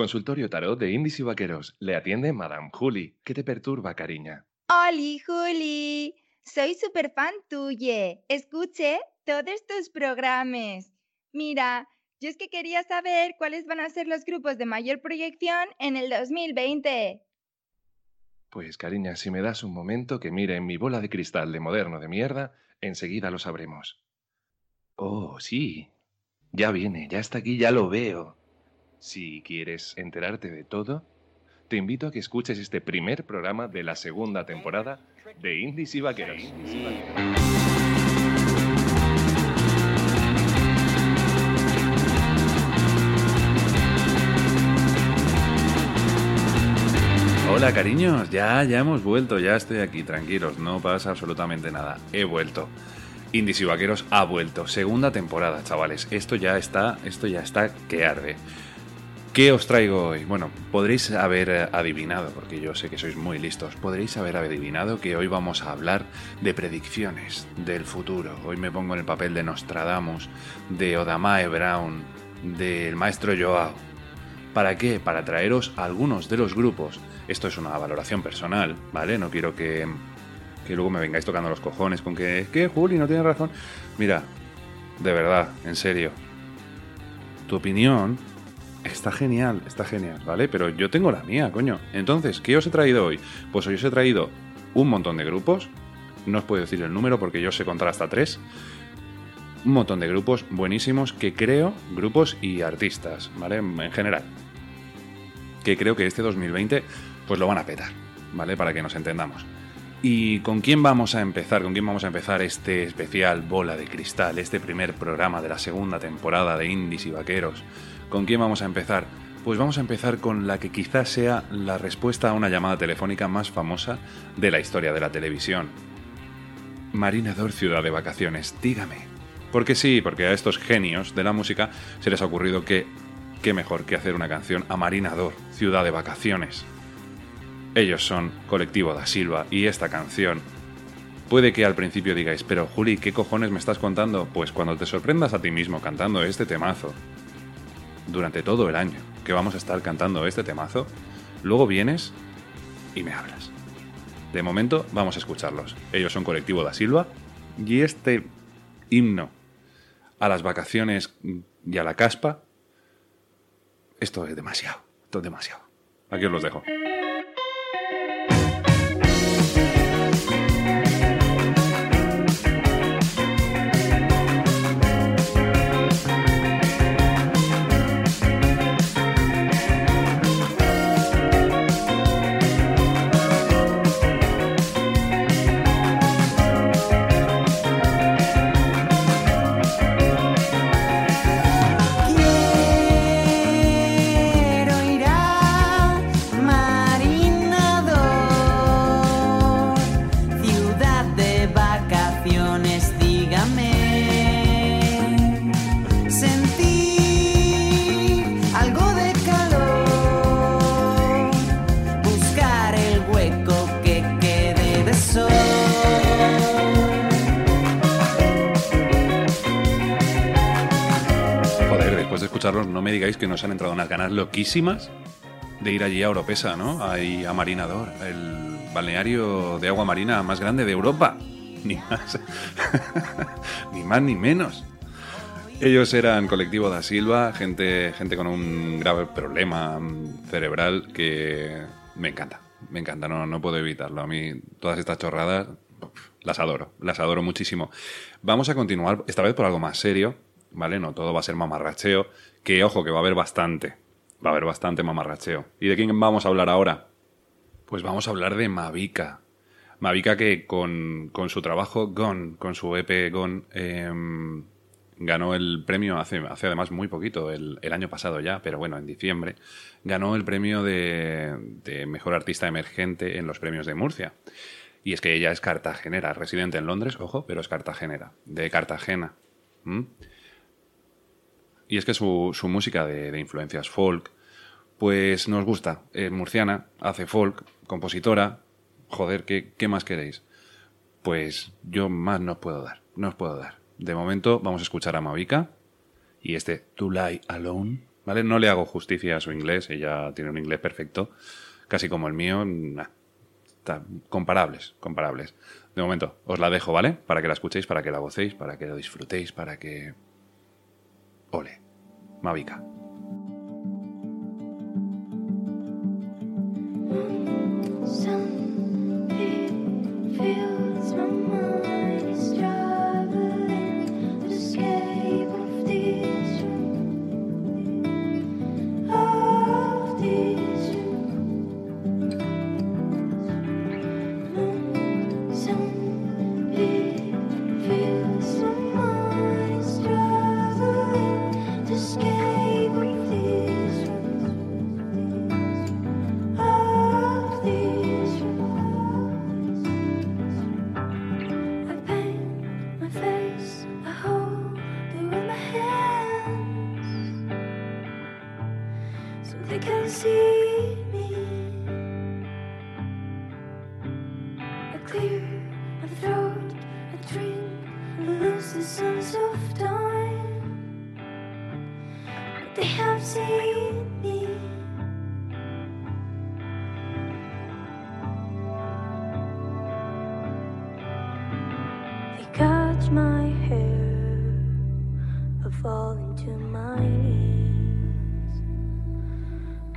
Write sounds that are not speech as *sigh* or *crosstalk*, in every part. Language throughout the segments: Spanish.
Consultorio Tarot de Indies y Vaqueros. Le atiende Madame Juli. ¿Qué te perturba, cariña? ¡Holi, Juli! Soy super fan tuye. Escuche todos tus programas. Mira, yo es que quería saber cuáles van a ser los grupos de mayor proyección en el 2020. Pues, cariña, si me das un momento que mire en mi bola de cristal de moderno de mierda, enseguida lo sabremos. Oh, sí. Ya viene, ya está aquí, ya lo veo. Si quieres enterarte de todo, te invito a que escuches este primer programa de la segunda temporada de Indies y Vaqueros. Hola cariños, ya, ya hemos vuelto, ya estoy aquí, tranquilos, no pasa absolutamente nada, he vuelto. Indies y Vaqueros ha vuelto, segunda temporada, chavales, esto ya está, esto ya está que arde. ¿Qué os traigo hoy? Bueno, podréis haber adivinado, porque yo sé que sois muy listos, podréis haber adivinado que hoy vamos a hablar de predicciones del futuro. Hoy me pongo en el papel de Nostradamus, de Odamae Brown, del maestro Joao. ¿Para qué? Para traeros algunos de los grupos. Esto es una valoración personal, ¿vale? No quiero que, que luego me vengáis tocando los cojones con que, ¿qué, Juli? No tiene razón. Mira, de verdad, en serio. Tu opinión Está genial, está genial, ¿vale? Pero yo tengo la mía, coño. Entonces, ¿qué os he traído hoy? Pues hoy os he traído un montón de grupos. No os puedo decir el número porque yo sé contar hasta tres. Un montón de grupos buenísimos que creo, grupos y artistas, ¿vale? En general. Que creo que este 2020 pues lo van a petar, ¿vale? Para que nos entendamos. ¿Y con quién vamos a empezar? ¿Con quién vamos a empezar este especial Bola de Cristal, este primer programa de la segunda temporada de Indies y Vaqueros? ¿Con quién vamos a empezar? Pues vamos a empezar con la que quizás sea la respuesta a una llamada telefónica más famosa de la historia de la televisión. Marinador Ciudad de Vacaciones, dígame. Porque sí, porque a estos genios de la música se les ha ocurrido que qué mejor que hacer una canción a Marinador, Ciudad de Vacaciones. Ellos son Colectivo da Silva y esta canción Puede que al principio digáis, pero Juli, ¿qué cojones me estás contando? Pues cuando te sorprendas a ti mismo cantando este temazo, durante todo el año que vamos a estar cantando este temazo, luego vienes y me hablas. De momento vamos a escucharlos. Ellos son Colectivo da Silva y este himno a las vacaciones y a la caspa, esto es demasiado, esto es demasiado. Aquí os los dejo. Que nos han entrado unas ganas loquísimas de ir allí a Oropesa, ¿no? Ahí a Marinador, el balneario de agua marina más grande de Europa. *laughs* Ni más. *laughs* ni más ni menos. Ellos eran colectivo da Silva, gente, gente con un grave problema cerebral que me encanta. Me encanta, no, no puedo evitarlo. A mí todas estas chorradas las adoro, las adoro muchísimo. Vamos a continuar, esta vez por algo más serio, ¿vale? No todo va a ser mamarracheo, que ojo, que va a haber bastante. Va a haber bastante mamarracheo. ¿Y de quién vamos a hablar ahora? Pues vamos a hablar de Mavica. Mavica que con, su trabajo Gone, con su EP Gone, em, ganó el premio hace, hace además muy poquito, el, año pasado ya, pero bueno, en diciembre, ganó el premio de, Mejor Artista Emergente en los premios de Murcia. Y es que ella es cartagenera, residente en Londres, ojo, pero es cartagenera, de Cartagena. Y es que su, música de, influencias folk, pues nos gusta. Es murciana, hace folk, compositora. Joder, ¿qué, ¿qué más queréis? Pues yo más no os puedo dar, no os puedo dar. De momento vamos a escuchar a Mavica y este To Lie Alone, ¿vale? No le hago justicia a su inglés, ella tiene un inglés perfecto, casi como el mío, comparables, comparables. De momento, os la dejo, ¿vale? Para que la escuchéis, para que la gocéis, para que lo disfrutéis, para que... Ole, Mavica. of time, but they have seen me. They catch my hair, I fall into my knees,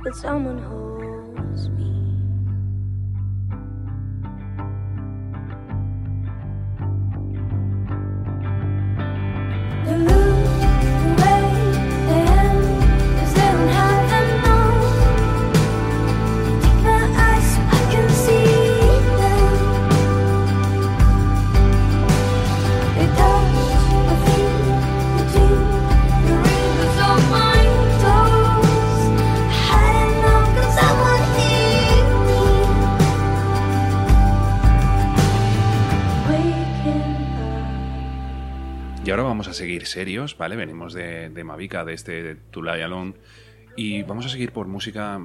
but someone holds. Serios, ¿vale? Venimos de, de Mavica, de este Tulay Alone, y vamos a seguir por música,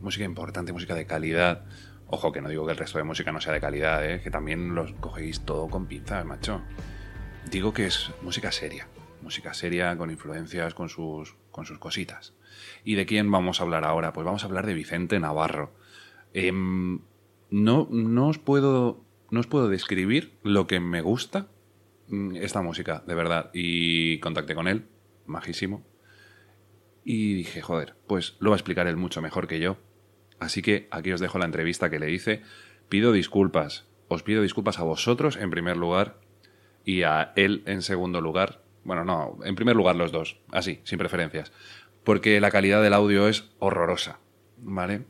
música importante, música de calidad. Ojo, que no digo que el resto de música no sea de calidad, ¿eh? que también los cogéis todo con pinza, macho. Digo que es música seria, música seria con influencias, con sus, con sus cositas. ¿Y de quién vamos a hablar ahora? Pues vamos a hablar de Vicente Navarro. Em, no, no, os puedo, no os puedo describir lo que me gusta esta música, de verdad. Y contacté con él, majísimo. Y dije, joder, pues lo va a explicar él mucho mejor que yo. Así que aquí os dejo la entrevista que le hice. Pido disculpas. Os pido disculpas a vosotros en primer lugar y a él en segundo lugar. Bueno, no, en primer lugar los dos, así, sin preferencias. Porque la calidad del audio es horrorosa, ¿vale?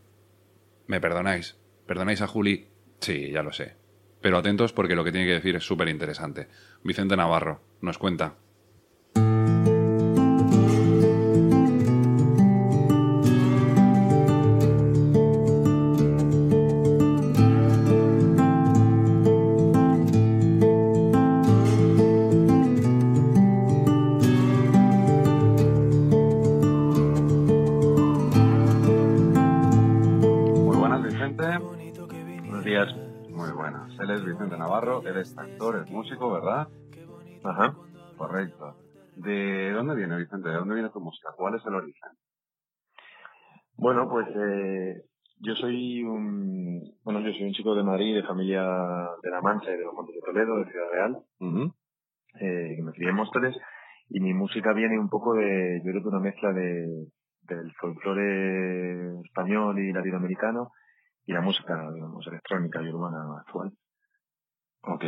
¿Me perdonáis? ¿Perdonáis a Juli? Sí, ya lo sé. Pero atentos porque lo que tiene que decir es súper interesante. Vicente Navarro nos cuenta. Eres actor, eres músico, ¿verdad? Ajá. Correcto. ¿De dónde viene, Vicente? ¿De dónde viene tu música? ¿Cuál es el origen? Bueno, pues eh, yo soy un bueno, yo soy un chico de Madrid, de familia de La Mancha y de los Montes de Toledo, de Ciudad Real, eh, que me crié en Móstoles, y mi música viene un poco de, yo creo que una mezcla de, del folclore español y latinoamericano y la música, digamos, electrónica y urbana actual. Ok.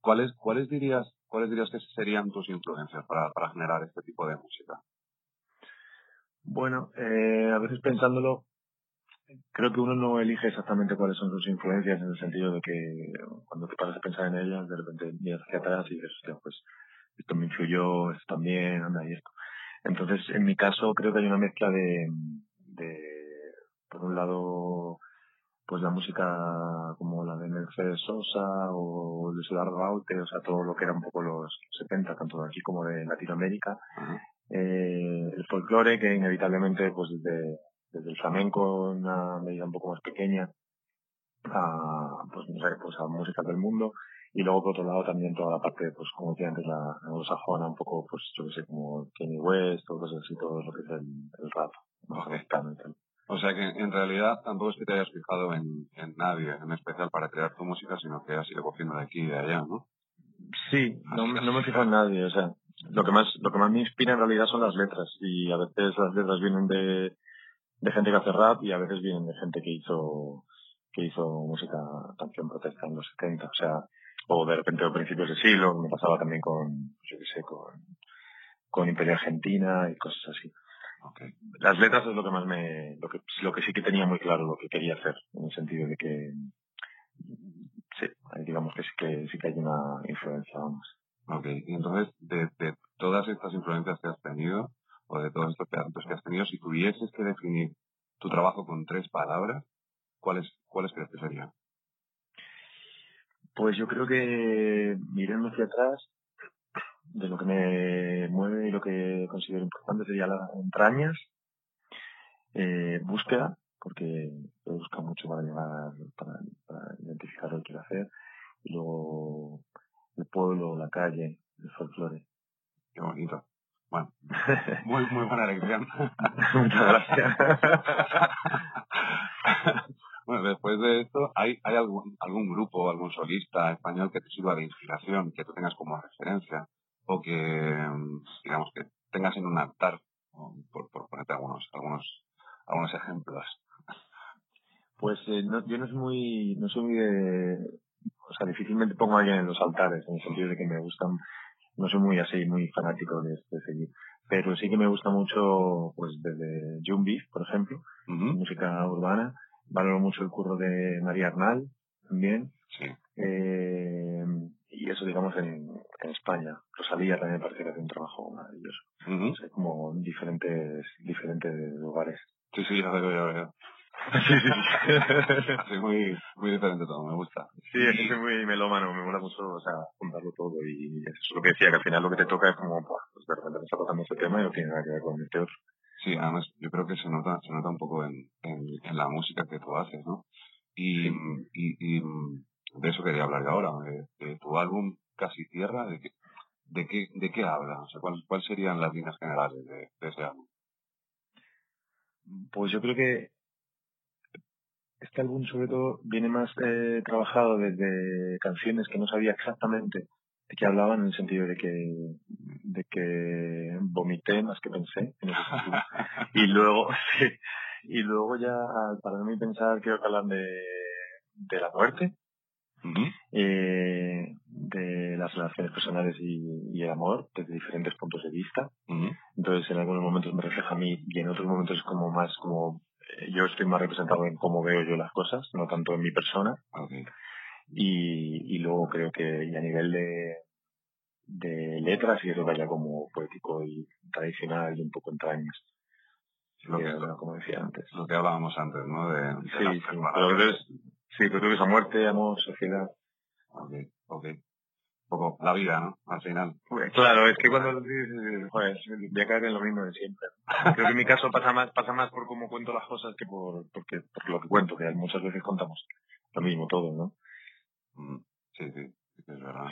¿Cuáles, cuáles dirías, cuáles dirías que serían tus influencias para, para generar este tipo de música? Bueno, eh, a veces pensándolo, creo que uno no elige exactamente cuáles son sus influencias en el sentido de que cuando te paras a pensar en ellas, de repente miras hacia atrás y dices, hostia, pues esto me influyó, esto también, anda y esto. Entonces, en mi caso, creo que hay una mezcla de, de por un lado, pues la música como la de Mercedes Sosa o Luis Eduardo Aute, o sea, todo lo que era un poco los 70, tanto de aquí como de Latinoamérica. eh, el folclore, que inevitablemente, pues desde, desde el flamenco en una medida un poco más pequeña, a, pues, no sé, pues a música del mundo. y luego por otro lado también toda la parte, pues como decía antes, la anglosajona, un poco, pues yo que sé, como Kenny West, todo cosas así, todo lo que es el, el rap, y tal. O sea que en realidad tampoco es que te hayas fijado en, en nadie en especial para crear tu música, sino que has ido cogiendo de aquí y de allá, ¿no? Sí, no, no me fijo en nadie, o sea, lo que más lo que más me inspira en realidad son las letras y a veces las letras vienen de, de gente que hace rap y a veces vienen de gente que hizo que hizo música canción protesta en los 70 o sea o de repente a principios de siglo me pasaba también con yo qué sé con con Imperio Argentina y cosas así okay. las letras es lo que más me lo que lo que sí que tenía muy claro lo que quería hacer en el sentido de que sí digamos que sí que sí que hay una influencia vamos Ok, y entonces, de, de todas estas influencias que has tenido, o de todos estos pedazos que has tenido, si tuvieses que definir tu trabajo con tres palabras, ¿cuáles, cuáles crees que serían? Pues yo creo que mirando hacia atrás, de lo que me mueve y lo que considero importante sería las entrañas, eh, búsqueda, porque he buscado mucho para llegar, para, para identificar lo que quiero hacer, y luego el pueblo, la calle, el folclore. Qué bonito. Bueno, *laughs* muy, muy buena lección. Muchas gracias. *laughs* bueno, después de esto, ¿hay, hay algún, algún grupo, algún solista español que te sirva de inspiración, que tú tengas como referencia, o que, digamos, que tengas en un altar, por, por ponerte algunos, algunos, algunos ejemplos? Pues eh, no, yo no soy muy, no soy muy de, o sea, difícilmente pongo a alguien en los altares, en el sentido de que me gustan, no soy muy así, muy fanático de, de seguir. Pero sí que me gusta mucho, pues desde June por ejemplo, música urbana. Valoro mucho el curro de María Arnal, también. Sí. Eh, y eso, digamos, en, en España. Rosalía también me parece que hace un trabajo maravilloso. Uh o como diferentes, diferentes lugares. Sí, sí, ya veo, ya veo. *laughs* Sí, sí. *laughs* Así muy, muy diferente todo, me gusta. Sí, es que soy muy melómano, me mola mucho, o sea, juntarlo todo y eso es lo que decía, que al final lo que te toca es como, pues de repente me está tocando ese tema y no tiene nada que ver con este otro. Sí, además yo creo que se nota, se nota un poco en, en, en la música que tú haces, ¿no? Y, y, y, de eso quería hablar ahora, de, tu álbum Casi Tierra, de, qué, de, qué, de qué habla, o sea, ¿cuáles cuál serían las líneas generales de, de ese álbum? Pues yo creo que este álbum sobre todo viene más eh, trabajado desde canciones que no sabía exactamente de qué hablaban en el sentido de que de que vomité más que pensé en ese *laughs* y luego sí, *laughs* y luego ya para mí pensar quiero que hablan de de la muerte eh, de las relaciones personales y, y, el amor desde diferentes puntos de vista entonces en algunos momentos me refleja a mí y en otros momentos es como más como yo estoy más representado en cómo veo yo las cosas, no tanto en mi persona. Y, y luego creo que y a nivel de, de letras y eso vaya como poético y tradicional y un poco entrañas. Lo que, como decía antes. Lo que hablábamos antes, ¿no? De, sí, sí, pero, sí, pero creo que esa muerte, amor, sociedad. Ok, ok poco la vida, ¿no? Al final. Pues, claro, es que cuando dices, joder, voy a caer en lo mismo de siempre. Creo que en mi caso pasa más, pasa más por cómo cuento las cosas que por, porque, por lo que cuento, que muchas veces contamos lo mismo todo, ¿no? Mm, sí, sí, es verdad.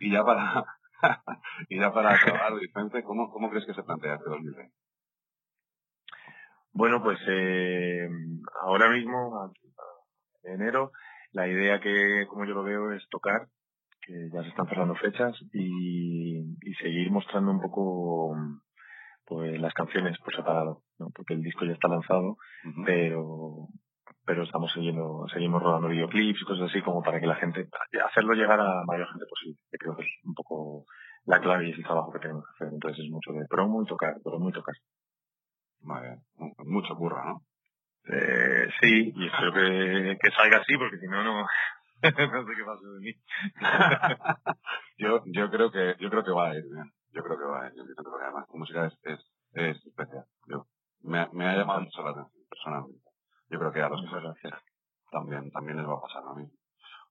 Y ya para, *laughs* y ya para acabar, Vicente, ¿cómo, ¿cómo crees que se plantea este 2020? Bueno, pues eh, ahora mismo, en enero, la idea que, como yo lo veo, es tocar que ya se están cerrando fechas y, y seguir mostrando un poco pues las canciones por separado, ¿no? porque el disco ya está lanzado, pero pero estamos siguiendo, seguimos rodando videoclips y cosas así como para que la gente, hacerlo llegar a la mayor gente posible, que creo que es un poco la clave y es el trabajo que tenemos que hacer. Entonces es mucho de promo y tocar, promo y tocar. Vale, mucho curra, ¿no? Eh, sí, y espero que, que salga así porque si no, no, *laughs* no sé qué pasa de mí. *laughs* yo, yo creo que, yo creo que va a ir bien. Yo creo que va a ir. Yo creo que además tu música es, es, es especial. Yo, me, me ha llamado mucho la atención, personalmente. Yo creo que a los gracias. también, también les va a pasar a mí.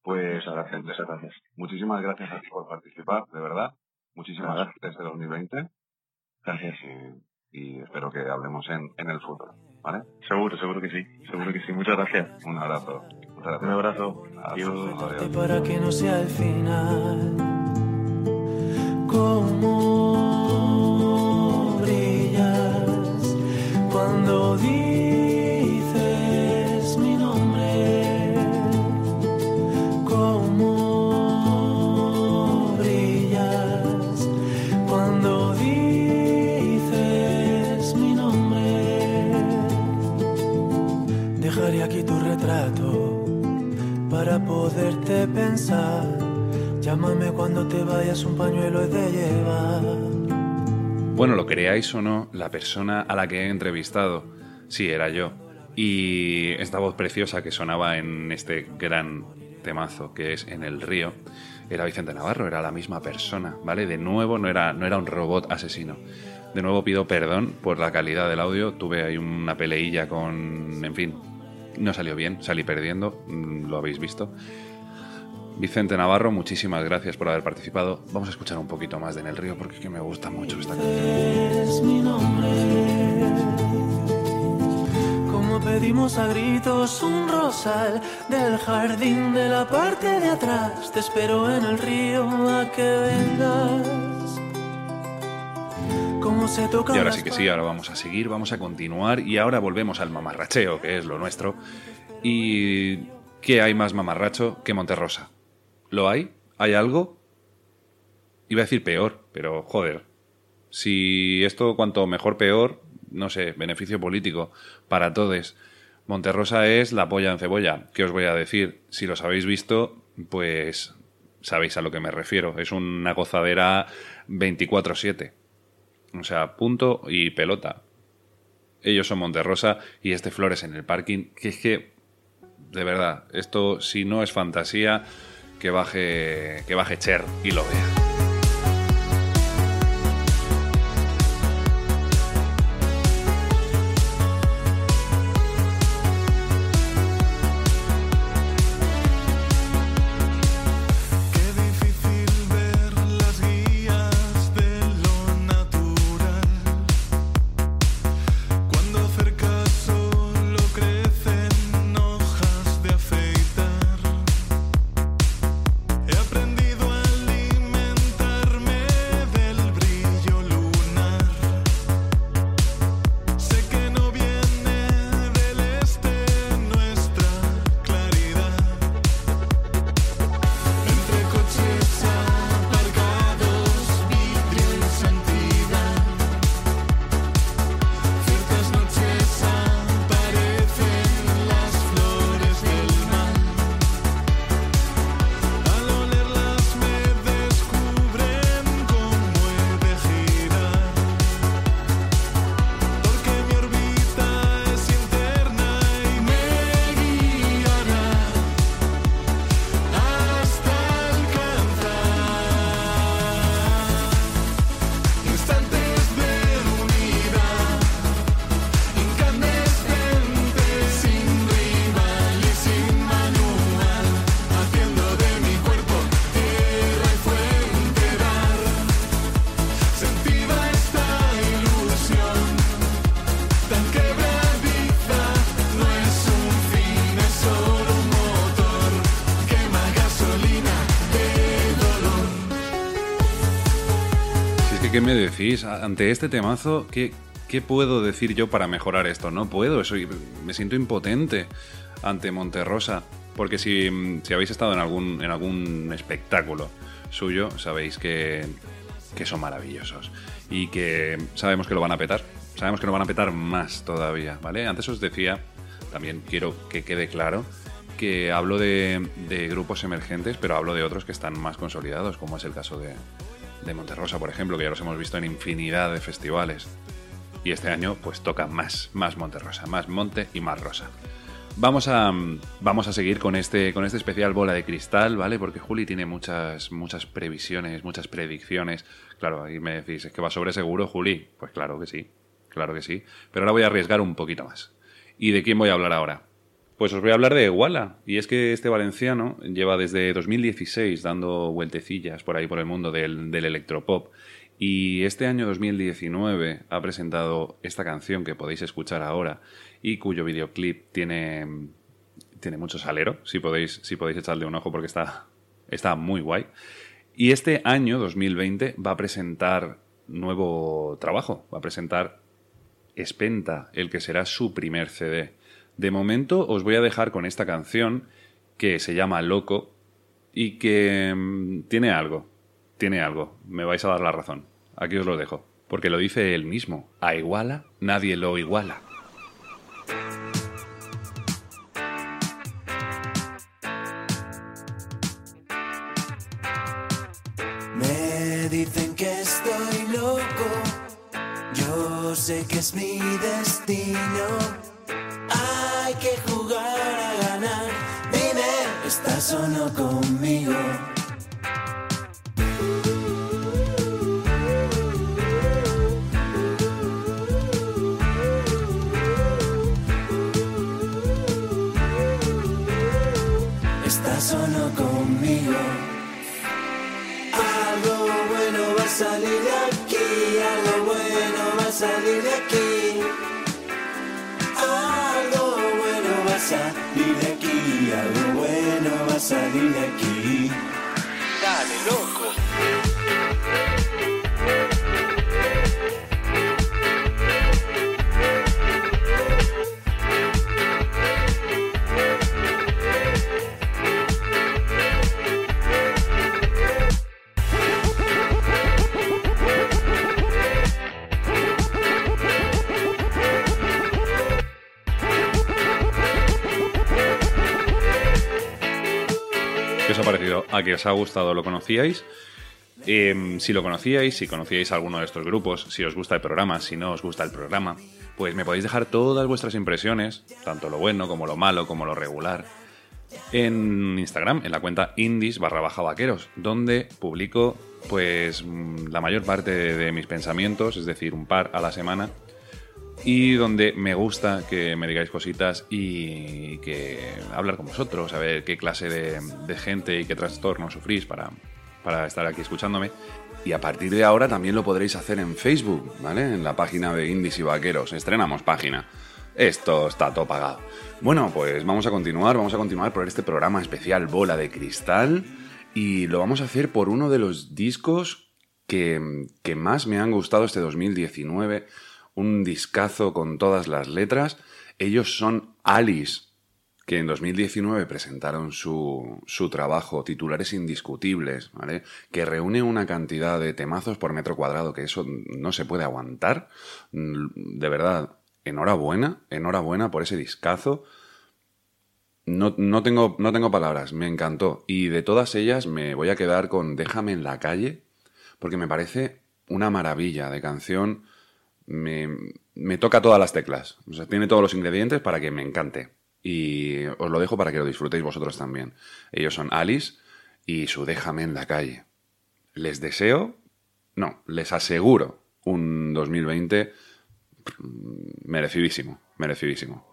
Pues, muchas gracias, muchas gracias. Muchísimas gracias a ti por participar, de verdad. Muchísimas gracias desde 2020. Gracias. Y, y espero que hablemos en, en el futuro, ¿vale? Seguro, seguro que sí. Seguro que sí. Muchas gracias. Un abrazo. Muchas Un abrazo. Adiós. Adiós. para que no sea el final. Cómo cuando te vayas, un pañuelo es de. Bueno, lo creáis o no, la persona a la que he entrevistado, sí, era yo. Y esta voz preciosa que sonaba en este gran temazo que es En el río, era Vicente Navarro, era la misma persona, ¿vale? De nuevo no era, no era un robot asesino. De nuevo pido perdón por la calidad del audio, tuve ahí una peleilla con... En fin, no salió bien, salí perdiendo, mm, lo habéis visto. Vicente Navarro, muchísimas gracias por haber participado. Vamos a escuchar un poquito más de En el río porque es que me gusta mucho esta canción. es mi nombre. Como pedimos a gritos un rosal del jardín de la parte de atrás, te espero en el río a que vengas. Como se toca Y ahora sí que sí, ahora vamos a seguir, vamos a continuar y ahora volvemos al mamarracheo, que es lo nuestro. ¿Y qué hay más mamarracho que Monterrosa? ¿Lo hay? ¿Hay algo? Iba a decir peor, pero joder. Si esto cuanto mejor peor, no sé, beneficio político para todos. Monterrosa es la polla en cebolla. ¿Qué os voy a decir? Si los habéis visto, pues sabéis a lo que me refiero. Es una gozadera 24-7. O sea, punto y pelota. Ellos son Monterrosa y este Flores en el parking. Que es que, de verdad, esto si no es fantasía, que baje, que baje Cher y lo vea. ¿Qué me decís? Ante este temazo, ¿qué, ¿qué puedo decir yo para mejorar esto? No puedo, soy, me siento impotente ante Monterrosa. Porque si, si habéis estado en algún, en algún espectáculo suyo, sabéis que, que son maravillosos. Y que sabemos que lo van a petar. Sabemos que lo van a petar más todavía, ¿vale? Antes os decía, también quiero que quede claro, que hablo de, de grupos emergentes, pero hablo de otros que están más consolidados, como es el caso de, de Monterrosa, por ejemplo, que ya los hemos visto en infinidad de festivales. Y este año, pues toca más, más Monterrosa, más Monte y más Rosa. Vamos a, vamos a seguir con este, con este especial bola de cristal, ¿vale? Porque Juli tiene muchas, muchas previsiones, muchas predicciones. Claro, ahí me decís, ¿es que va sobre seguro, Juli? Pues claro que sí, claro que sí. Pero ahora voy a arriesgar un poquito más. ¿Y de quién voy a hablar ahora? Pues os voy a hablar de Walla. Y es que este valenciano lleva desde 2016 dando vueltecillas por ahí por el mundo del, del electropop. Y este año 2019 ha presentado esta canción que podéis escuchar ahora y cuyo videoclip tiene, tiene mucho salero, si podéis, si podéis echarle un ojo porque está, está muy guay. Y este año, 2020, va a presentar nuevo trabajo, va a presentar Espenta, el que será su primer CD. De momento os voy a dejar con esta canción que se llama Loco y que mm, tiene algo, tiene algo, me vais a dar la razón. Aquí os lo dejo, porque lo dice él mismo, a iguala nadie lo iguala. Me dicen que estoy loco, yo sé que es mi destino. ¿Estás o no conmigo? ¿Estás o no conmigo? Algo bueno va a salir de aquí, algo bueno va a salir de aquí. Algo bueno va a salir de aquí, algo salir de aquí. Dale, loco. ¿A que os ha gustado? ¿Lo conocíais? Em, si lo conocíais, si conocíais alguno de estos grupos, si os gusta el programa, si no os gusta el programa, pues me podéis dejar todas vuestras impresiones, tanto lo bueno como lo malo, como lo regular, en Instagram, en la cuenta indies barra baja vaqueros, donde publico pues mm, la mayor parte de mis pensamientos, es decir, un par a la semana, y donde me gusta que me digáis cositas y que hablar con vosotros, a ver qué clase de, de gente y qué trastornos sufrís para, para estar aquí escuchándome. Y a partir de ahora también lo podréis hacer en Facebook, ¿vale? En la página de Indies y Vaqueros. Estrenamos página. Esto está todo pagado. Bueno, pues vamos a continuar, vamos a continuar por este programa especial Bola de Cristal y lo vamos a hacer por uno de los discos que, que más me han gustado este 2019, un discazo con todas las letras. Ellos son Alice, que en 2019 presentaron su, su trabajo Titulares Indiscutibles, ¿vale? que reúne una cantidad de temazos por metro cuadrado que eso no se puede aguantar. De verdad, enhorabuena, enhorabuena por ese discazo. No, no, tengo, no tengo palabras, me encantó. Y de todas ellas me voy a quedar con Déjame en la calle, porque me parece una maravilla de canción. Me, me toca todas las teclas. O sea, tiene todos los ingredientes para que me encante. Y os lo dejo para que lo disfrutéis vosotros también. Ellos son Alice y su Déjame en la calle. Les deseo, no, les aseguro un 2020 merecidísimo, merecidísimo.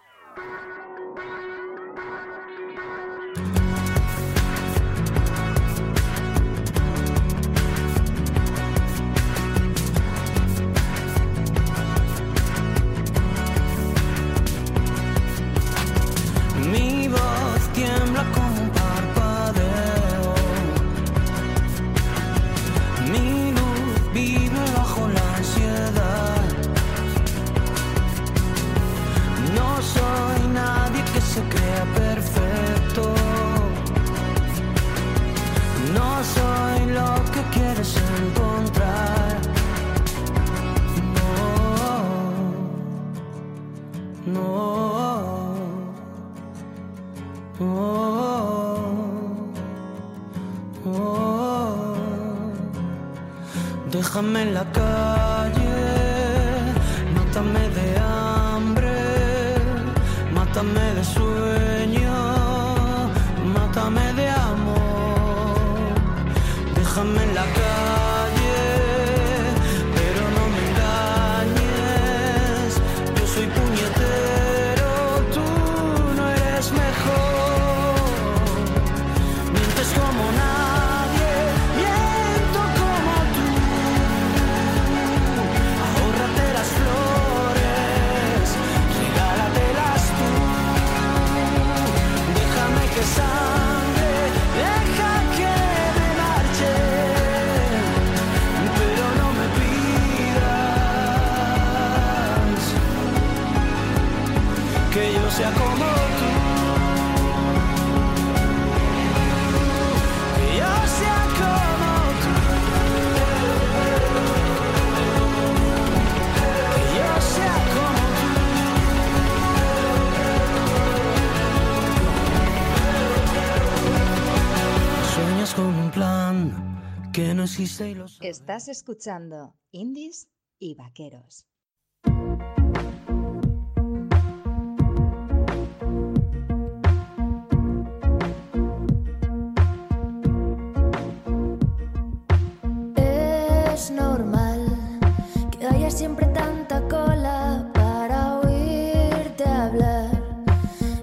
Estás escuchando Indies y Vaqueros. Es normal que haya siempre tanta cola para oírte hablar.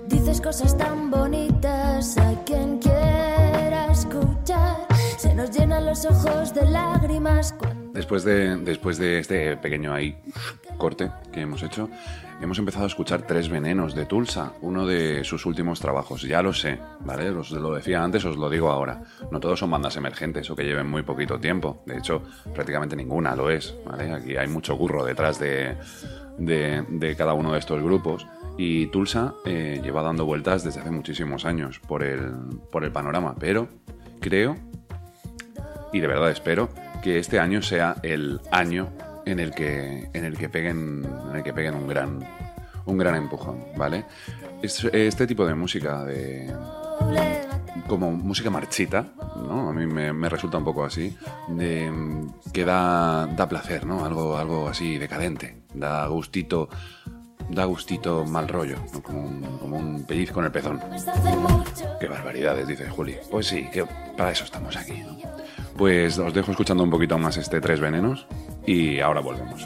Dices cosas tan bonitas a quien los ojos de lágrimas Después de, después de este pequeño ahí corte que hemos hecho, hemos empezado a escuchar Tres Venenos de Tulsa, uno de sus últimos trabajos. Ya lo sé, ¿vale? Os lo decía antes, os lo digo ahora. No todos son bandas emergentes o que lleven muy poquito tiempo. De hecho, prácticamente ninguna lo es, ¿vale? Aquí hay mucho curro detrás de, de, de cada uno de estos grupos. Y Tulsa eh, lleva dando vueltas desde hace muchísimos años por el, por el panorama, pero creo, y de verdad espero, que este año sea el año en el que, en el que peguen, en el que peguen un gran, un gran empujón, ¿vale? Es- Este tipo de música de, como música marchita, ¿no? A mí me, me resulta un poco así, de, que da, da placer, ¿no? Algo, algo así decadente, da gustito, da gustito mal rollo, ¿no? como, un, como un pellizco en el pezón. Qué barbaridades, dice Juli. Pues sí, que para eso estamos aquí, ¿no? Pues os dejo escuchando un poquito más este Tres Venenos y ahora volvemos.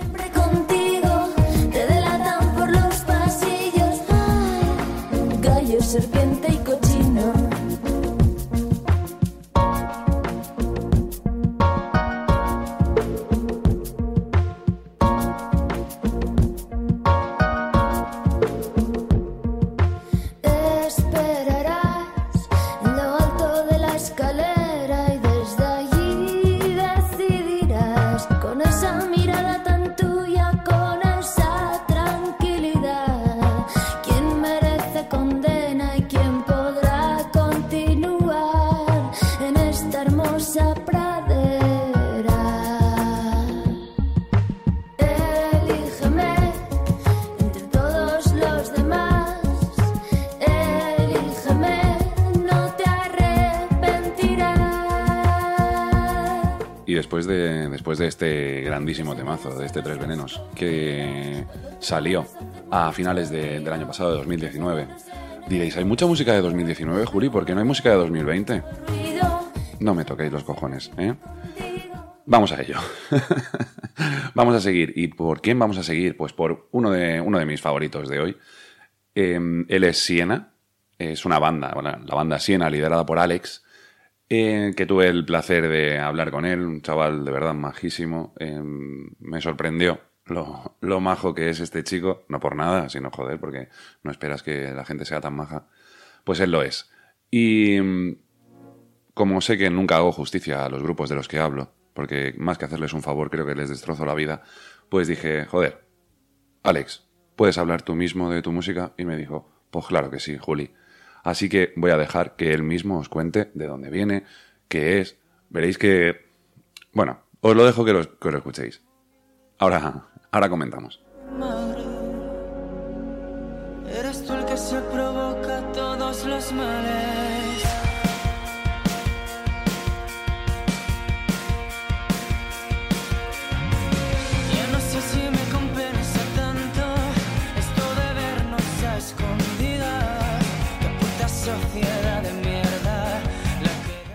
De este Tres Venenos, que salió a finales de- del año pasado, de 2019, diréis, ¿hay mucha música de 2019, Juli? ¿Por qué no hay música de 2020? No me toquéis los cojones, ¿eh? Vamos a ello. *laughs* vamos a seguir. ¿Y por quién vamos a seguir? Pues por uno de, uno de mis favoritos de hoy. Eh, él es Siena. Es una banda, la banda Siena, liderada por Alex, eh, que tuve el placer de hablar con él, un chaval de verdad majísimo. Eh, me sorprendió lo, lo majo que es este chico, no por nada, sino joder, porque no esperas que la gente sea tan maja. Pues él lo es. Y mm, como sé que nunca hago justicia a los grupos de los que hablo, porque más que hacerles un favor creo que les destrozo la vida, pues dije, joder, Alex, ¿puedes hablar tú mismo de tu música? Y me dijo, pues claro que sí, Juli. Así que voy a dejar que él mismo os cuente de dónde viene, qué es. Veréis que... Bueno, os lo dejo que lo, que lo escuchéis. Ahora, ahora comentamos. Eres tú el que se provoca todos los males.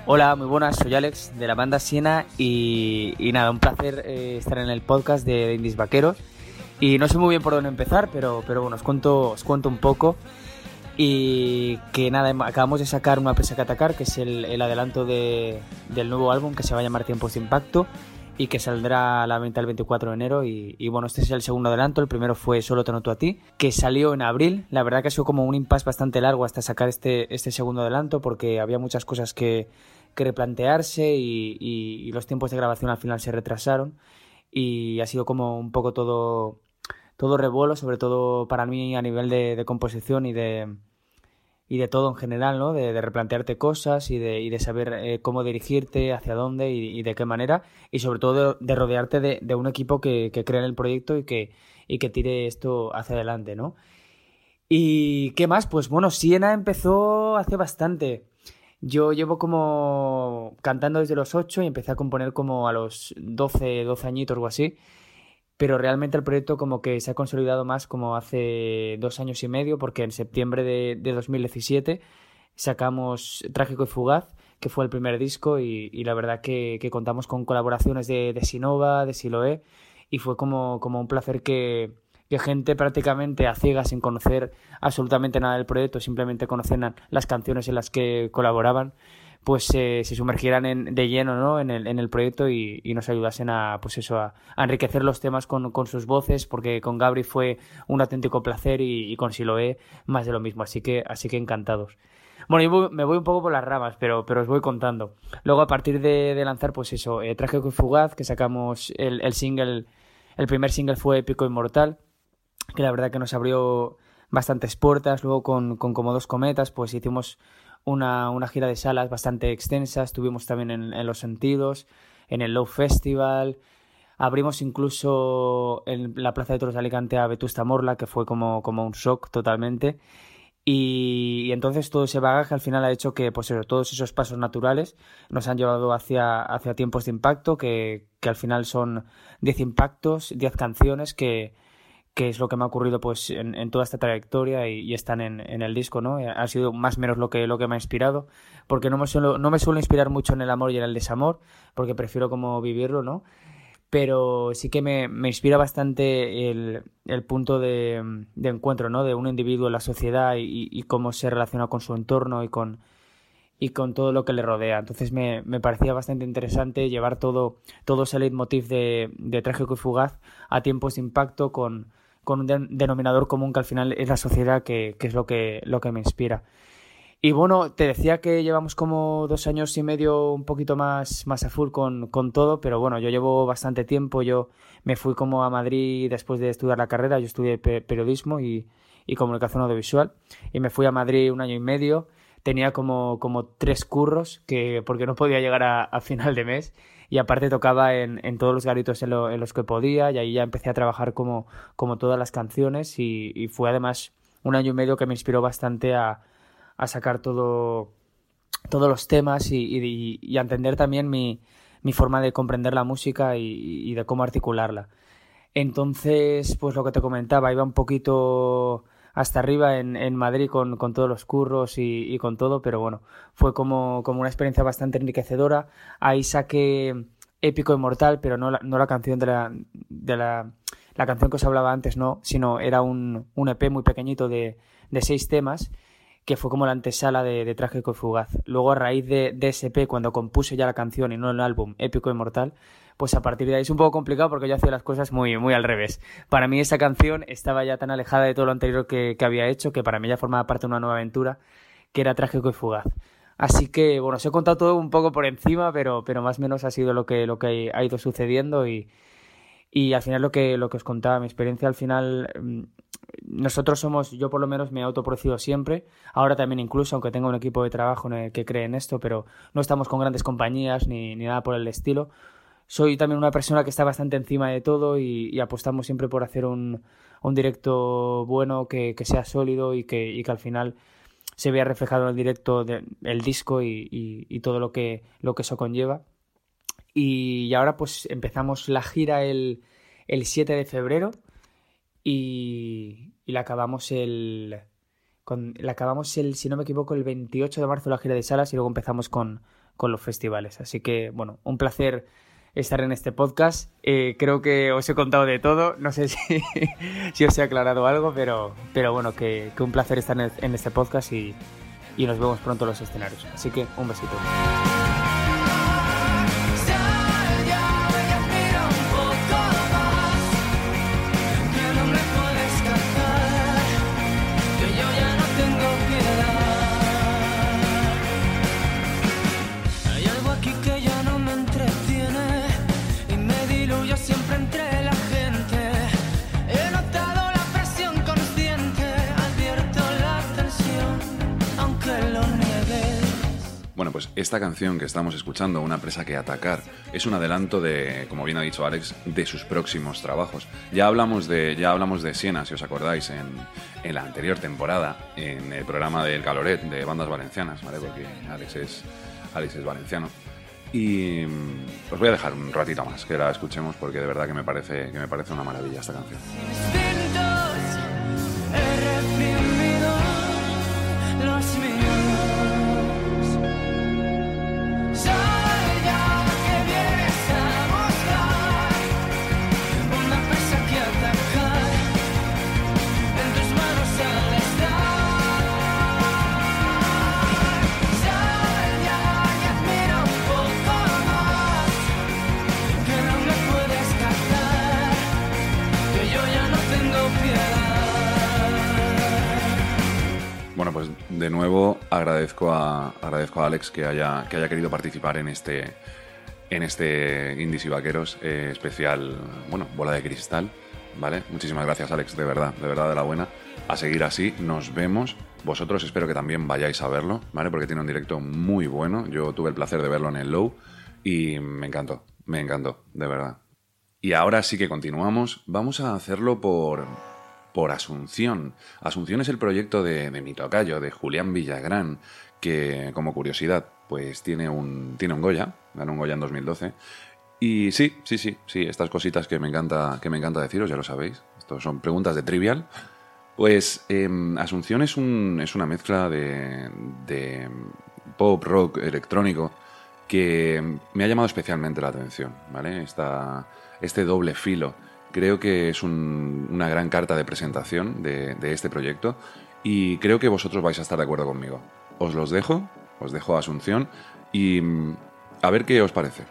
Hola, muy buenas, soy Alex de la banda Siena y, nada, un placer eh, estar en el podcast de, Indies Vaqueros. Y no sé muy bien por dónde empezar, pero, pero bueno, os cuento, os cuento un poco. Y que nada, em- acabamos de sacar una presa que atacar, que es el, el adelanto de- del nuevo álbum que se va a llamar Tiempos de Impacto y que saldrá a la venta el 24 de enero. Y, y bueno, este es el segundo adelanto, el primero fue Solo te noto a ti, que salió en abril. La verdad que ha sido como un impasse bastante largo hasta sacar este, este segundo adelanto porque había muchas cosas que, que replantearse y, los tiempos de grabación al final se retrasaron y ha sido como un poco todo todo revuelo, sobre todo para mí a nivel de, composición y de y de todo en general, ¿no? De, replantearte cosas y de, y de saber eh, cómo dirigirte, hacia dónde y, de qué manera y sobre todo de, de rodearte de, un equipo que, que crea en el proyecto y que, y que tire esto hacia adelante, ¿no? ¿Y qué más? Pues bueno, Siena empezó hace bastante. Yo llevo como cantando desde los 8 y empecé a componer como a los 12, 12 añitos o así. Pero realmente el proyecto como que se ha consolidado más como hace dos años y medio, porque en septiembre de, de 2017 sacamos Trágico y Fugaz, que fue el primer disco, y, la verdad que, que, contamos con colaboraciones de, de Sinova, de Siloé, y fue como, como un placer que, que gente prácticamente a ciegas, sin conocer absolutamente nada del proyecto, simplemente conocían las canciones en las que colaboraban, pues eh, se sumergieran de lleno ¿no? en, el, en el proyecto y, nos ayudasen a, pues eso, a, enriquecer los temas con, con, sus voces, porque con Gabri fue un auténtico placer y, con Siloé más de lo mismo, así que, así que encantados. Bueno, yo me voy un poco por las ramas, pero, pero os voy contando. Luego, a partir de, lanzar, pues eso, eh, y Fugaz, que sacamos el, el single, el primer single fue Épico Inmortal, que la verdad que nos abrió bastantes puertas. Luego con, con Como Dos Cometas, pues hicimos una, una, gira de salas bastante extensa. Estuvimos también en, Los Sentidos, en el Low Festival. Abrimos incluso en la Plaza de Toros de Alicante a Vetusta Morla, que fue como, como un shock totalmente. Y, y, entonces todo ese bagaje al final ha hecho que pues eso, todos esos pasos naturales nos han llevado hacia, hacia tiempos de impacto, que, que al final son 10 impactos, 10 canciones que, que es lo que me ha ocurrido pues en, toda esta trayectoria y, están en, el disco, ¿no? Ha sido más o menos lo que, lo que me ha inspirado, porque no me, suelo, no me suelo inspirar mucho en el amor y en el desamor, porque prefiero como vivirlo, ¿no? Pero sí que me, me inspira bastante el, el punto de, de, encuentro, ¿no? De un individuo en la sociedad y, y, cómo se relaciona con su entorno y con, y con todo lo que le rodea. Entonces me, me parecía bastante interesante llevar todo, todo ese leitmotiv de, de Trágico y Fugaz a tiempos de impacto con con un denominador común que al final es la sociedad que, que, es lo que, lo que me inspira. Y bueno, te decía que llevamos como dos años y medio un poquito más, más a full con, con todo, pero bueno, yo llevo bastante tiempo, yo me fui como a Madrid después de estudiar la carrera, yo estudié periodismo y, y comunicación audiovisual, y me fui a Madrid un año y medio, tenía como, como tres curros, que, porque no podía llegar a, a final de mes, y aparte tocaba en, en todos los garitos en, en, los que podía y ahí ya empecé a trabajar como, como todas las canciones y, y, fue además un año y medio que me inspiró bastante a, a sacar todo, todos los temas y, y, y, a entender también mi, mi forma de comprender la música y, de cómo articularla. Entonces, pues lo que te comentaba, iba un poquito hasta arriba en, en Madrid con, con, todos los curros y, y, con todo, pero bueno, fue como, como una experiencia bastante enriquecedora. Ahí saqué Épico Inmortal, pero no la, no la canción de la, de la, la canción que os hablaba antes, no, sino era un, un EP muy pequeñito de, de seis temas que fue como la antesala de, Trágico y Fugaz. Luego, a raíz de, de ese EP, cuando compuse ya la canción y no el álbum Épico Inmortal, pues a partir de ahí es un poco complicado porque yo hacía las cosas muy, muy al revés. Para mí esa canción estaba ya tan alejada de todo lo anterior que, había hecho que para mí ya formaba parte de una nueva aventura que era trágico y fugaz. Así que, bueno, os he contado todo un poco por encima, pero, pero más o menos ha sido lo que, lo que ha ido sucediendo y, y al final lo que, lo que os contaba, mi experiencia al final, nosotros somos, yo por lo menos me he autoproducido siempre, ahora también incluso, aunque tengo un equipo de trabajo que cree en esto, pero no estamos con grandes compañías ni, ni nada por el estilo soy también una persona que está bastante encima de todo y, y apostamos siempre por hacer un, un directo bueno, que, que, sea sólido y que, y que al final se vea reflejado en el directo de, el disco y, y, todo lo que, lo que eso conlleva. Y, ahora pues empezamos la gira el, el 7 de febrero y, y la acabamos el... Con, la acabamos el, si no me equivoco, el 28 de marzo la gira de salas y luego empezamos con, con los festivales. Así que, bueno, un placer estar en este podcast. Eh, creo que os he contado de todo. No sé *laughs* si, os he aclarado algo, pero, pero bueno, que, que un placer estar en, en este podcast y, y nos vemos pronto en los escenarios. Así que un besito. Esta canción que estamos escuchando, Una presa que atacar, es un adelanto de, como bien ha dicho Alex, de sus próximos trabajos. Ya hablamos de, ya hablamos de Siena, si os acordáis, en, en la anterior temporada, en el programa del Caloret de bandas valencianas, ¿vale? Porque Alex es, Alex es valenciano. Y mm, os voy a dejar un ratito más que la escuchemos porque de verdad que me parece, que me parece una maravilla esta canción. Agradezco a Alex que haya, que haya querido participar en este, en este Indies y Vaqueros eh, especial, bueno, bola de cristal, ¿vale? Muchísimas gracias Alex, de verdad, de verdad de la buena. A seguir así, nos vemos. Vosotros espero que también vayáis a verlo, ¿vale? Porque tiene un directo muy bueno. Yo tuve el placer de verlo en el Low y me encantó, me encantó, de verdad. Y ahora sí que continuamos. Vamos a hacerlo por, por Asunción. Asunción es el proyecto de, de mi tocayo, de Julián Villagrán, que como curiosidad, pues tiene un, tiene un Goya, ganó un Goya en 2012. Y sí, sí, sí, sí, estas cositas que me encanta, que me encanta deciros, ya lo sabéis. Estos son preguntas de trivial. Pues em, Asunción es, un, es una mezcla de, pop, rock, electrónico que me ha llamado especialmente la atención, ¿vale? Esta, este doble filo Creo que es una gran carta de presentación de este proyecto y creo que vosotros vais a estar de acuerdo conmigo. Os los dejo, os dejo a Asunción y mm, a ver qué os parece.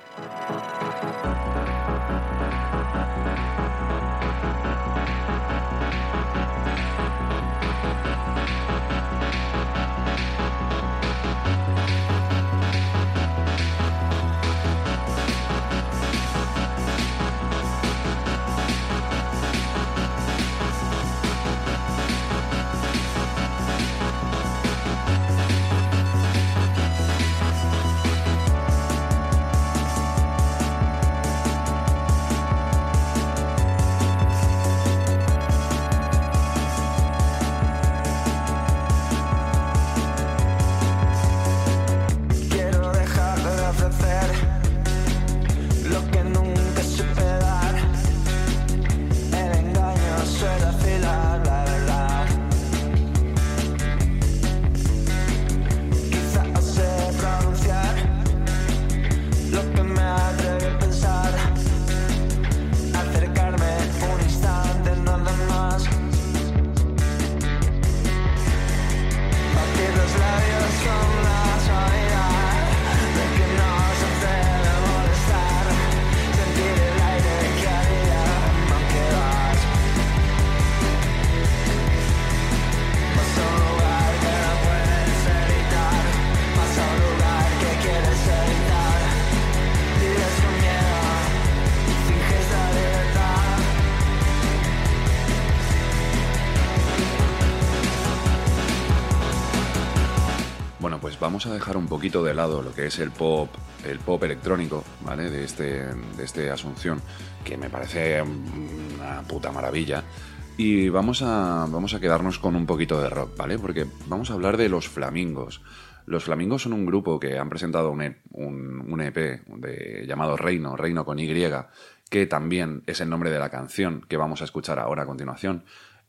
A dejar un poquito de lado lo que es el pop, el pop electrónico, ¿vale? De este, de este Asunción, que me parece una puta maravilla. Y vamos a, vamos a quedarnos con un poquito de rock, ¿vale? Porque vamos a hablar de los Flamingos. Los Flamingos son un grupo que han presentado un, EP, un, EP de, llamado Reino, Reino con Y, que también es el nombre de la canción que vamos a escuchar ahora a continuación.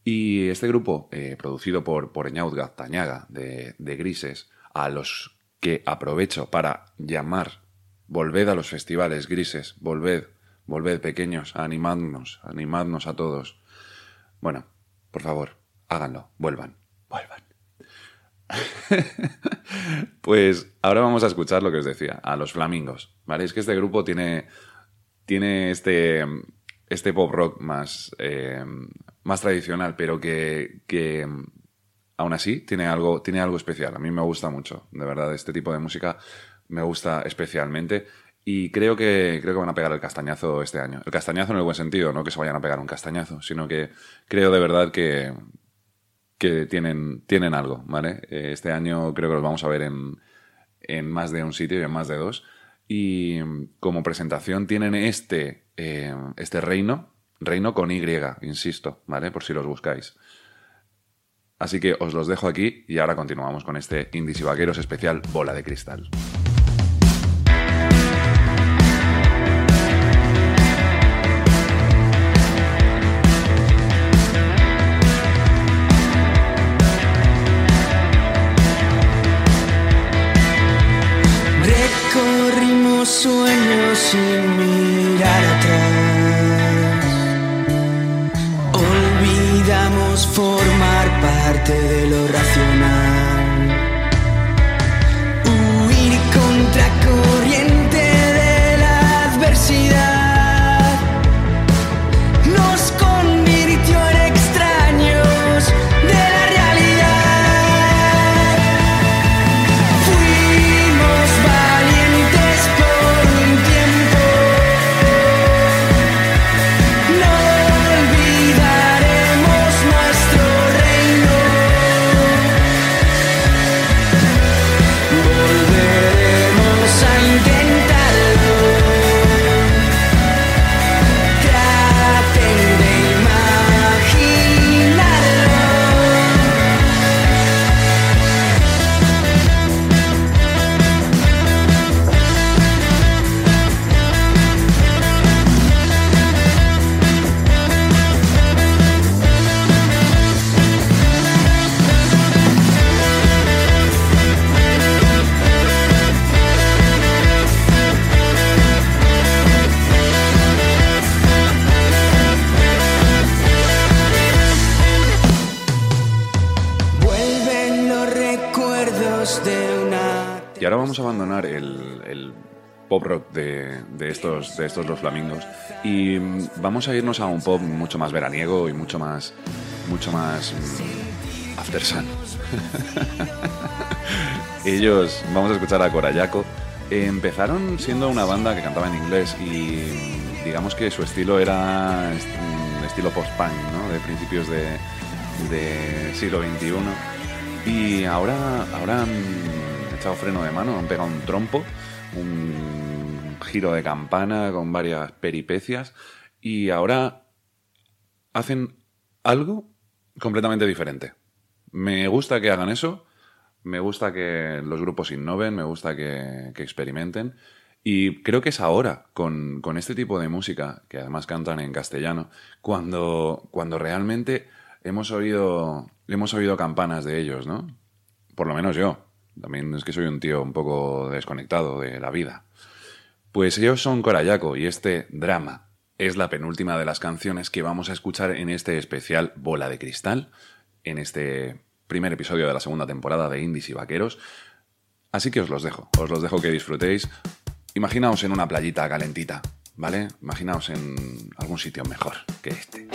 Y este grupo, eh, producido por, por Eñaud Gaztañaga, de, de Grises, a los que aprovecho para llamar, volved a los festivales grises, volved, volved pequeños, animadnos, animadnos a todos. Bueno, por favor, háganlo, vuelvan, vuelvan. *laughs* pues ahora vamos a escuchar lo que os decía, a los flamingos, ¿vale? Es que este grupo tiene, tiene este, este pop rock más, eh, más tradicional, pero que, que aún así tiene algo, tiene algo especial. A mí me gusta mucho, de verdad, este tipo de música me gusta especialmente. Y creo que, creo que van a pegar el castañazo este año. El castañazo en el buen sentido, no que se vayan a pegar un castañazo, sino que creo de verdad que, que tienen, tienen algo, ¿vale? Este año creo que los vamos a ver en, en más de un sitio y en más de dos. Y como presentación tienen este, eh, este reino, reino con Y, insisto, ¿vale? Por si los buscáis. Así que os los dejo aquí y ahora continuamos con este Indies y Vaqueros especial Bola de Cristal. Sueños sin mirar atrás. Olvidamos formar parte de Los Flamingos y mm, vamos a irnos a un pop mucho más veraniego y mucho más, mucho más mm, after sun. *laughs* Ellos, vamos a escuchar a Corayaco. Empezaron siendo una banda que cantaba en inglés y mm, digamos que su estilo era est- estilo post-punk, ¿no? De principios de, de siglo XXI. Y ahora, ahora han echado freno de mano, han pegado un trompo, un giro de campana con varias peripecias y ahora hacen algo completamente diferente. Me gusta que hagan eso, me gusta que los grupos innoven, me gusta que, experimenten y creo que es ahora, con, con este tipo de música, que además cantan en castellano, cuando, cuando realmente hemos oído, hemos oído campanas de ellos, ¿no? Por lo menos yo. También es que soy un tío un poco desconectado de la vida. Pues ellos son Corayaco y este drama es la penúltima de las canciones que vamos a escuchar en este especial Bola de Cristal, en este primer episodio de la segunda temporada de Indies y Vaqueros. Así que os los dejo, os los dejo que disfrutéis. Imaginaos en una playita calentita, ¿vale? Imaginaos en algún sitio mejor que este.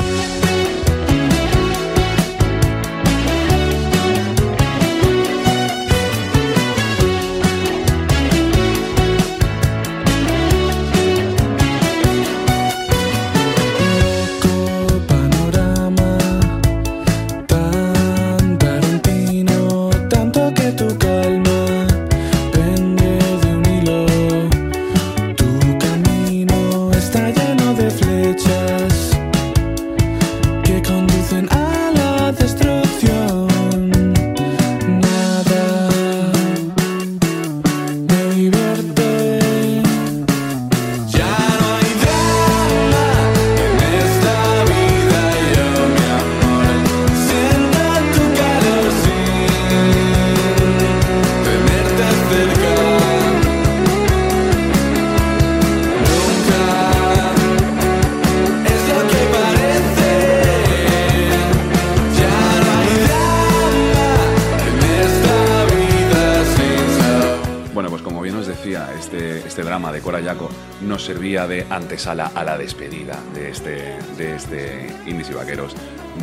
Servía de antesala a la despedida de este, de este Indies y Vaqueros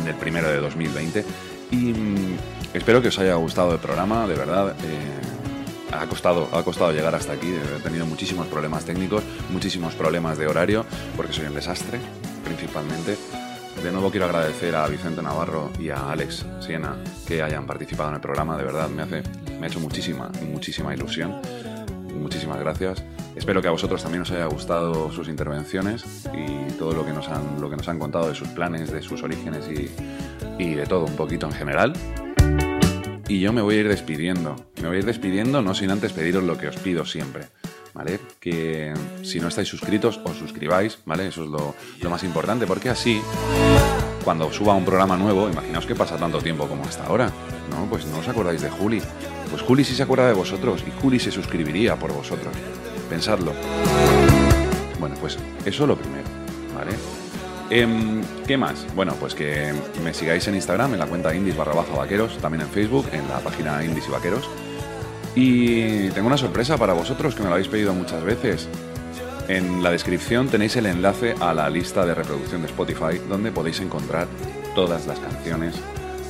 del primero de 2020. Y mm, espero que os haya gustado el programa, de verdad. eh, ha costado, ha costado llegar hasta aquí, he tenido muchísimos problemas técnicos, muchísimos problemas de horario, porque soy un desastre, principalmente. De nuevo quiero agradecer a Vicente Navarro y a Alex Siena que hayan participado en el programa, de verdad me hace me ha hecho muchísima, muchísima ilusión. Muchísimas gracias. Espero que a vosotros también os haya gustado sus intervenciones y todo lo que nos han, lo que nos han contado de sus planes, de sus orígenes y, de todo un poquito en general. Y yo me voy a ir despidiendo. Me voy a ir despidiendo no sin antes pediros lo que os pido siempre. ¿Vale? Que si no estáis suscritos, os suscribáis, ¿vale? Eso es lo, lo más importante, porque así, cuando suba un programa nuevo, imaginaos que pasa tanto tiempo como hasta ahora, ¿no? Pues no os acordáis de Juli. Pues Juli sí se acuerda de vosotros y Juli se suscribiría por vosotros. Pensadlo. Bueno, pues eso lo primero. Em, ¿Qué más? Bueno, pues que me sigáis en Instagram, en la cuenta indies barra baja vaqueros, también en Facebook, en la página indies y vaqueros. Y tengo una sorpresa para vosotros que me lo habéis pedido muchas veces. En la descripción tenéis el enlace a la lista de reproducción de Spotify donde podéis encontrar todas las canciones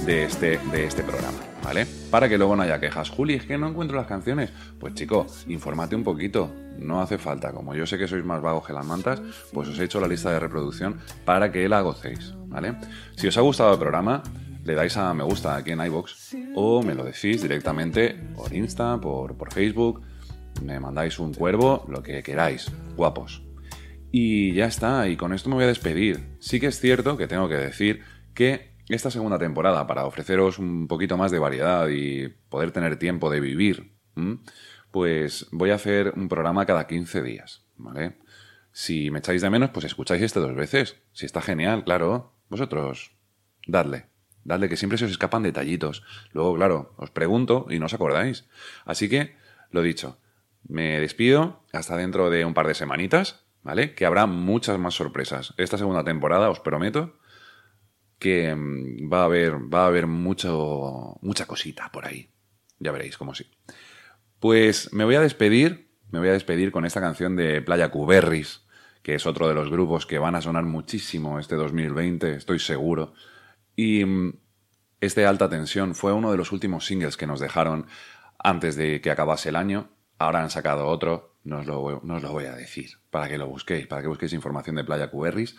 de este, de este programa, ¿vale? Para que luego no haya quejas. Juli, es que no encuentro las canciones. Pues chico, infórmate un poquito. No hace falta. Como yo sé que sois más vagos que las mantas, pues os he hecho la lista de reproducción para que la gocéis, ¿vale? Si os ha gustado el programa, le dais a me gusta aquí en iBox o me lo decís directamente por Insta, por, por Facebook, me mandáis un cuervo, lo que queráis, guapos. Y ya está, y con esto me voy a despedir. Sí que es cierto que tengo que decir que esta segunda temporada, para ofreceros un poquito más de variedad y poder tener tiempo de vivir, pues voy a hacer un programa cada 15 días, ¿vale? Si me echáis de menos, pues escucháis este dos veces. Si está genial, claro. Vosotros, dadle. Dadle, que siempre se os escapan detallitos. Luego, claro, os pregunto y no os acordáis. Así que, lo dicho, me despido hasta dentro de un par de semanitas, ¿vale? Que habrá muchas más sorpresas. Esta segunda temporada, os prometo, que mm, va a haber, va a haber mucho, mucha cosita por ahí. Ya veréis cómo sí. Pues me voy a despedir, me voy a despedir con esta canción de Playa Cuberris, que es otro de los grupos que van a sonar muchísimo este 2020, estoy seguro. Y mm, este Alta Tensión fue uno de los últimos singles que nos dejaron antes de que acabase el año. Ahora han sacado otro, no os lo, no os lo voy a decir, para que lo busquéis, para que busquéis información de Playa Cuberris.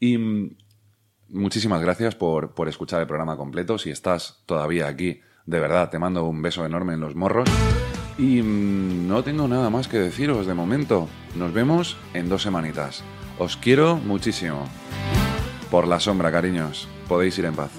Y mm, muchísimas gracias por, por escuchar el programa completo. Si estás todavía aquí, de verdad, te mando un beso enorme en los morros. Y mm, no tengo nada más que deciros de momento. Nos vemos en dos semanitas. Os quiero muchísimo. Por la sombra, cariños. Podéis ir en paz.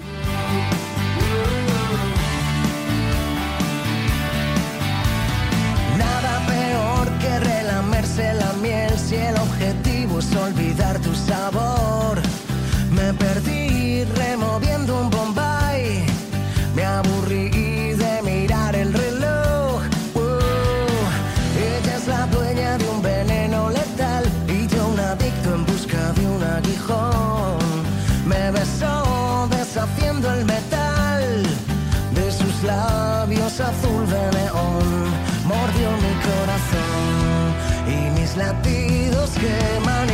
Latidos queman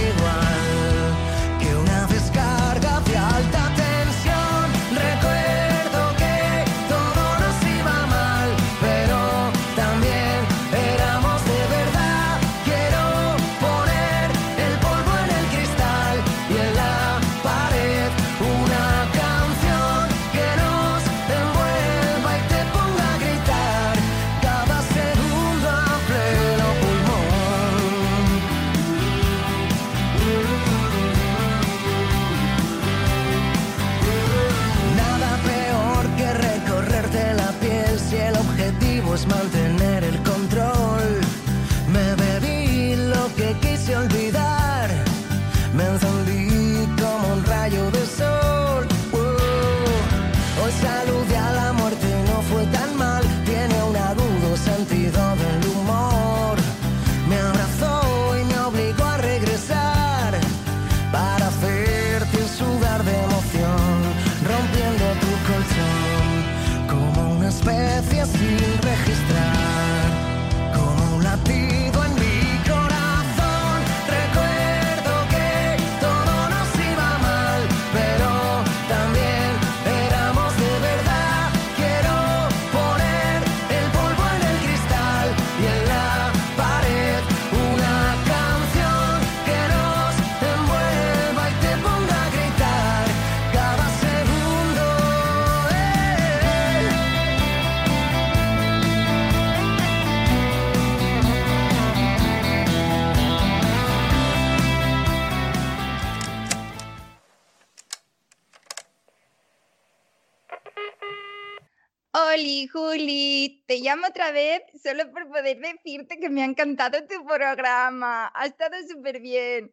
Juli, te llamo otra vez solo por poder decirte que me ha encantado tu programa. Ha estado súper bien.